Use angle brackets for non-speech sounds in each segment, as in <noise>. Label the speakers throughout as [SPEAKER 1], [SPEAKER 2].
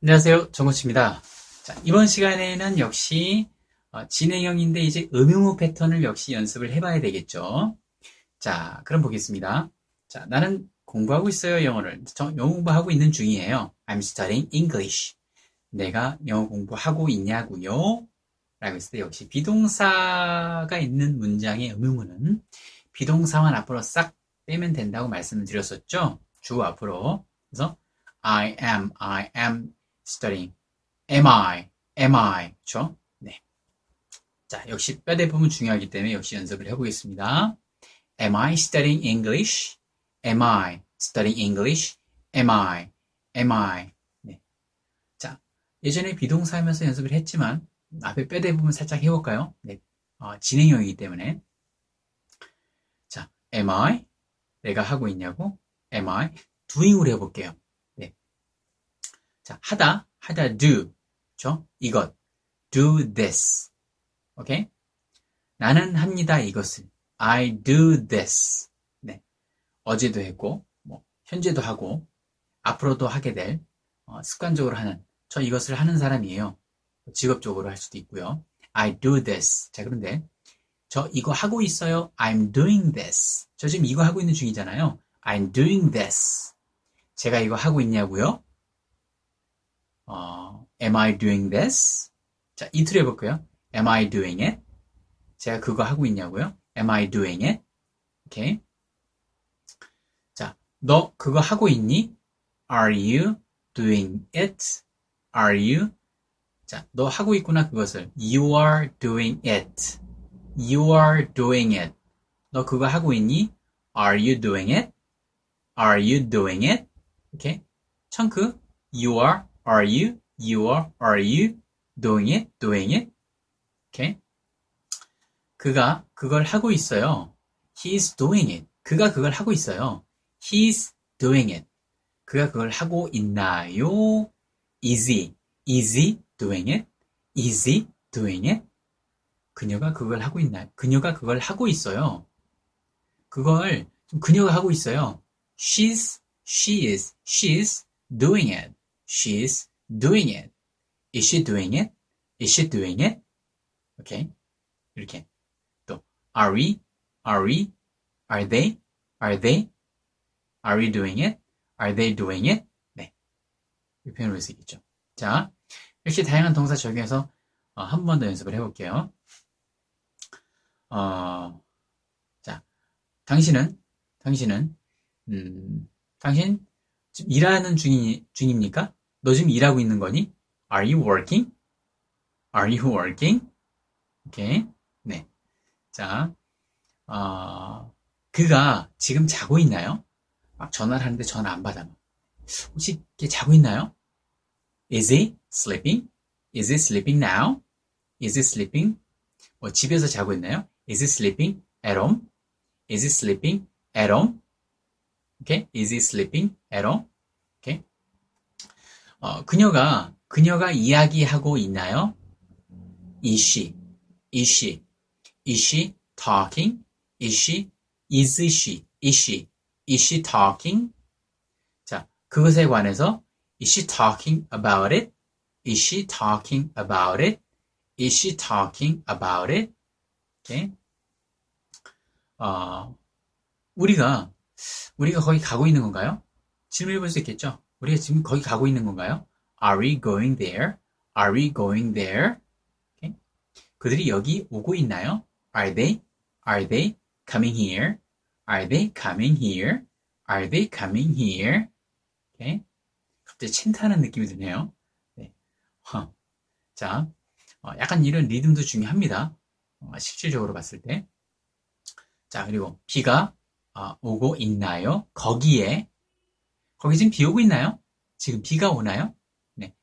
[SPEAKER 1] 안녕하세요. 정호치입니다. 자, 이번 시간에는 역시 어, 진행형인데 이제 음용어 패턴을 역시 연습을 해봐야 되겠죠. 자, 그럼 보겠습니다. 자, 나는 공부하고 있어요, 영어를. 저 영어 공부하고 있는 중이에요. I'm studying English. 내가 영어 공부하고 있냐고요? 라고 했을 때 역시 비동사가 있는 문장의 음용어는 비동사만 앞으로 싹 빼면 된다고 말씀을 드렸었죠. 주 앞으로. 그래서 I am, I am studying. Am I, am I. 그렇죠? 네. 자, 역시 뼈대 부분 중요하기 때문에 역시 연습을 해보겠습니다. Am I studying English? Am I studying English? Am I, am I. 네. 자, 예전에 비동사 하면서 연습을 했지만 앞에 뼈대 부분 살짝 해볼까요? 네. 어, 진행형이기 때문에. 자, am I? 내가 하고 있냐고? am I? doing으로 해볼게요. 네. 자, 하다, 하다, do. 그쵸? 이것. do this. 오케이? 나는 합니다, 이것을. I do this. 네. 어제도 했고, 뭐, 현재도 하고, 앞으로도 하게 될, 어, 습관적으로 하는, 저 이것을 하는 사람이에요. 직업적으로 할 수도 있고요. I do this. 자, 그런데, 저 이거 하고 있어요. I'm doing this. 저 지금 이거 하고 있는 중이잖아요. I'm doing this. 제가 이거 하고 있냐고요? 어, am I doing this? 자, 이틀 해볼까요? Am I doing it? 제가 그거 하고 있냐고요? Am I doing it? 오케이. 자, 너 그거 하고 있니? Are you doing it? Are you? 자, 너 하고 있구나 그것을. You are doing it. You are doing it. 너 그거 하고 있니? Are you doing it? Are you doing it? 오케이. 청크. You are, are you, you are, are you doing it, doing it? 오케이. 그가 그걸 하고 있어요. He's doing it. 그가 그걸 하고 있어요. He's doing it. 그가 그걸 하고 있나요? Is he? Is he doing it? Is he doing it? 그녀가 그걸 하고 있나요? 그녀가 그걸 하고 있어요. 그걸 그녀가 하고 있어요. She's, she is, she's doing it. She's doing it. Is she doing it? Is she doing it? 오케이. 이렇게. 또, are we? Are we? Are they? Are they? Are we doing it? Are they doing it? 네. 이 표현을 볼수 있겠죠. 자, 이렇게 다양한 동사 적용해서 어, 한번 더 연습을 해볼게요. 어, 자, 당신은, 당신은, 음, 당신 일하는 중이, 중입니까? 너 지금 일하고 있는 거니? Are you working? Are you working? 오케이. 네. 자, 어, 그가 지금 자고 있나요? 막 전화를 하는데 전화 안 받아. 혹시 걔 자고 있나요? Is he sleeping? Is he sleeping now? Is he sleeping? 뭐 집에서 자고 있나요? Is he sleeping at home? Is he sleeping at home? Okay? Is he sleeping at home? 어, 그녀가 그녀가 이야기하고 있나요? Is she? Is she? Is she talking? Is she? Is she? Is she? Is she talking? 자, 그것에 관해서 Is she talking about it? Is she talking about it? Is she talking about it? 오케이. 어, 우리가 우리가 거기 가고 있는 건가요? 질문해 볼 수 있겠죠? 우리가 지금 거기 가고 있는 건가요? Are we going there? Are we going there? 오케이. 그들이 여기 오고 있나요? Are they? Are they coming here? Are they coming here? Are they coming here? 오케이. 갑자기 칭찬하는 느낌이 드네요. 네. 어. 자, 어, 약간 이런 리듬도 중요합니다. 어, 실질적으로 봤을 때. 자, 그리고 비가 어, 오고 있나요? 거기에 거기 지금 비 오고 있나요? 지금 비가 오나요? 네.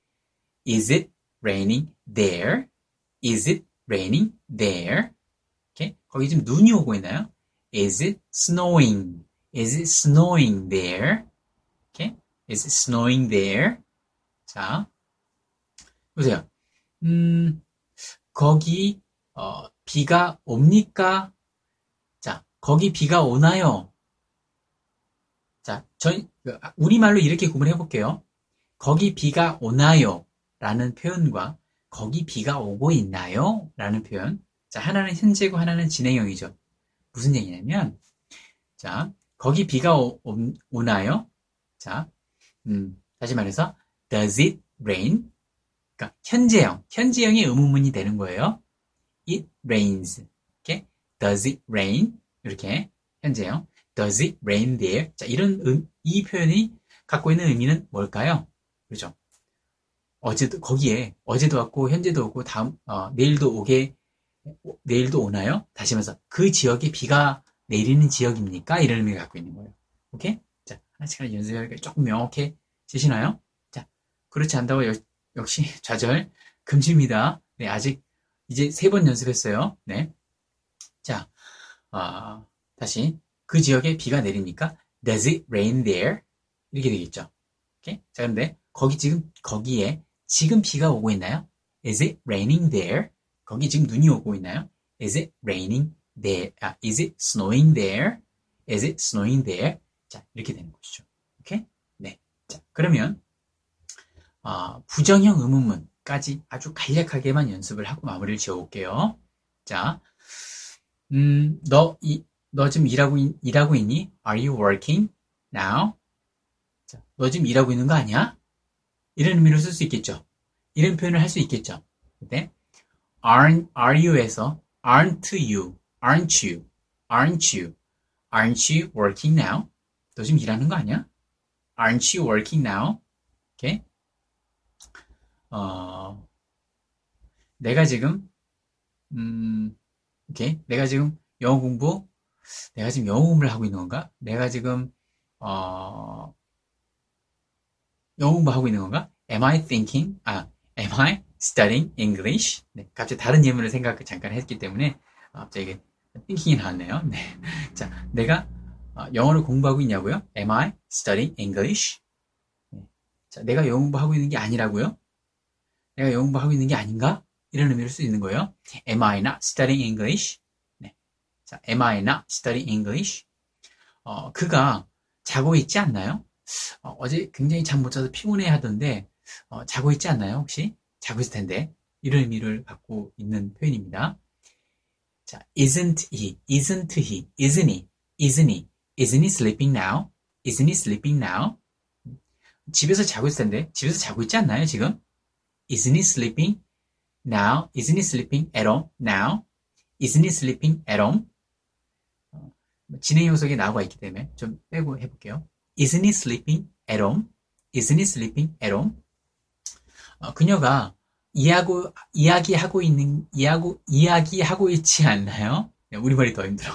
[SPEAKER 1] Is it raining there? Is it raining there? 오케이. 거기 지금 눈이 오고 있나요? Is it snowing? Is it snowing there? 오케이. Is it snowing there? 자, 보세요. 음, 거기 어, 비가 옵니까? 자, 거기 비가 오나요? 자, 전 우리말로 이렇게 구분해 볼게요. 거기 비가 오나요? 라는 표현과 거기 비가 오고 있나요? 라는 표현. 자, 하나는 현재고 하나는 진행형이죠. 무슨 얘기냐면, 자, 거기 비가 오, 오 나요 자, 음, 다시 말해서, does it rain? 그러니까 현재형, 현재형이 의문문이 되는 거예요. It rains. 이렇게, does it rain? 이렇게 현재형. Does it rain there? 자, 이런 음, 이 표현이 갖고 있는 의미는 뭘까요? 그죠? 어제도 거기에 어제도 왔고 현재도 오고 다음 어, 내일도 오게 내일도 오나요? 다시 말해서 그 지역에 비가 내리는 지역입니까? 이런 의미를 갖고 있는 거예요. 오케이? 자, 하나씩 하나 연습하니까 조금 명확해지시나요? 자, 그렇지 않다고 역, 시 <laughs> 좌절 금지입니다. 네, 아직 이제 세 번 연습했어요. 네. 자, 어, 다시 그 지역에 비가 내립니까? Does it rain there? 이렇게 되겠죠. 오케이? 자, 근데 거기 지금 거기에 지금 비가 오고 있나요? Is it raining there? 거기 지금 눈이 오고 있나요? Is it raining there? 아, is it snowing there? Is it snowing there? 자, 이렇게 되는 것이죠. 오케이? 네. 자, 그러면 어, 부정형 의문문까지 아주 간략하게만 연습을 하고 마무리를 지어볼게요. 자, 음, 너, 이, 너 지금 일하고, 일하고 있니? Are you working now? 자, 너 지금 일하고 있는 거 아니야? 이런 의미로 쓸 수 있겠죠. 이런 표현을 할 수 있겠죠. 근데 aren't, are you에서 aren't you, aren't you, aren't you, aren't you working now? 너 지금 일하는 거 아니야? Aren't you working now? 오케이? 어, 내가 지금 음, 오케이? 내가 지금 영어 공부 내가 지금 영어 공부를 하고 있는 건가? 내가 지금 어, 영어 공부하고 있는 건가? Am I thinking? 아, Am I studying English? 네, 갑자기 다른 예문을 생각 잠깐 했기 때문에 어, 갑자기 thinking이 나왔네요. 네. <laughs> 자, 내가 어, 영어를 공부하고 있냐고요? Am I studying English? 네. 자, 내가 영어 공부하고 있는 게 아니라고요? 내가 영어 공부하고 있는 게 아닌가? 이런 의미를 쓸수 있는 거예요. Am I not studying English? 네. 자, Am I not studying English? 어, 그가 자고 있지 않나요? 어, 제 굉장히 잠 못 자서 피곤해 하던데 어, 자고 있지 않나요? 혹시? 자고 있을 텐데 이런 의미를 갖고 있는 표현입니다. 자, isn't he, isn't he, isn't he, isn't he, isn't he sleeping now? isn't he sleeping now? 집에서 자고 있을 텐데 집에서 자고 있지 않나요 지금? isn't he sleeping now? isn't he sleeping at home now? isn't he sleeping at home? 어, 진행 요소에 나와 있기 때문에 좀 빼고 해볼게요. Isn't he sleeping at home? Isn't he sleeping at home? 어, 그녀가 이야고, 이야기하고 있는, 이야고, 이야기하고 있지 않나요? 우리 말이 더 힘들어.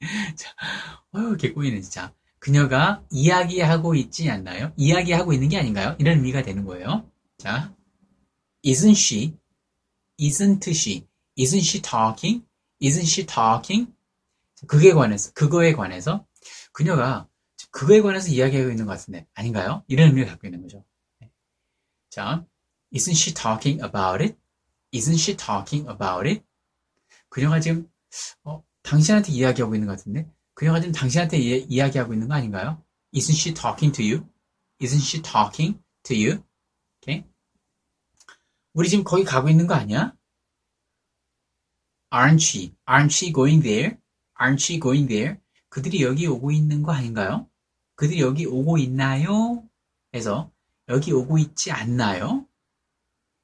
[SPEAKER 1] <laughs> 자, 어휴, 개 꼬이네, 진짜. 그녀가 이야기하고 있지 않나요? 이야기하고 있는 게 아닌가요? 이런 의미가 되는 거예요. 자, isn't she? isn't she? isn't she talking? isn't she talking? 그게 관해서, 그거에 관해서 그녀가 그거에 관해서 이야기하고 있는 것 같은데 아닌가요? 이런 의미를 갖고 있는 거죠. 네. 자, isn't she talking about it? isn't she talking about it? 그녀가 지금 어, 당신한테 이야기하고 있는 것 같은데 그녀가 지금 당신한테 이, 야기하고 있는 거 아닌가요? Isn't she talking to you? Isn't she talking to you? 오케이? 우리 지금 거기 가고 있는 거 아니야? Aren't she? Aren't she going there? Aren't she going there? 그들이 여기 오고 있는 거 아닌가요? 그들이 여기 오고 있나요? 해서 여기 오고 있지 않나요?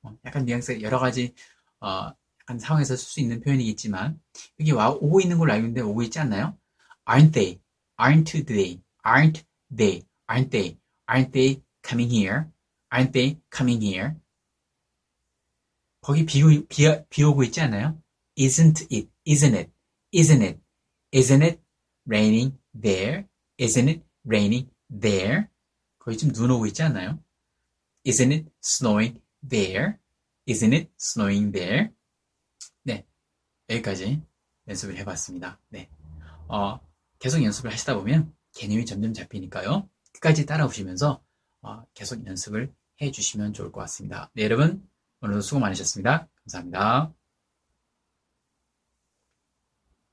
[SPEAKER 1] 어, 약간 뉘앙스 여러 가지 어, 약간 상황에서 쓸 수 있는 표현이겠지만 여기 와 오고 있는 걸로 알고 있는데 오고 있지 않나요? Aren't they? Aren't they? Aren't they? Aren't they? Aren't they coming here? Aren't they coming here? 거기 비, 비, 비 오고 있지 않나요? Isn't it? Isn't it? Isn't it? Isn't it raining there? Isn't it raining there? 거기 지금 눈 오고 있지 않나요? Isn't it snowing there? Isn't it snowing there? 네. 여기까지 연습을 해봤습니다. 네. 어, 계속 연습을 하시다 보면 개념이 점점 잡히니까요. 끝까지 따라오시면서 어, 계속 연습을 해주시면 좋을 것 같습니다. 네, 여러분. 오늘도 수고 많으셨습니다. 감사합니다.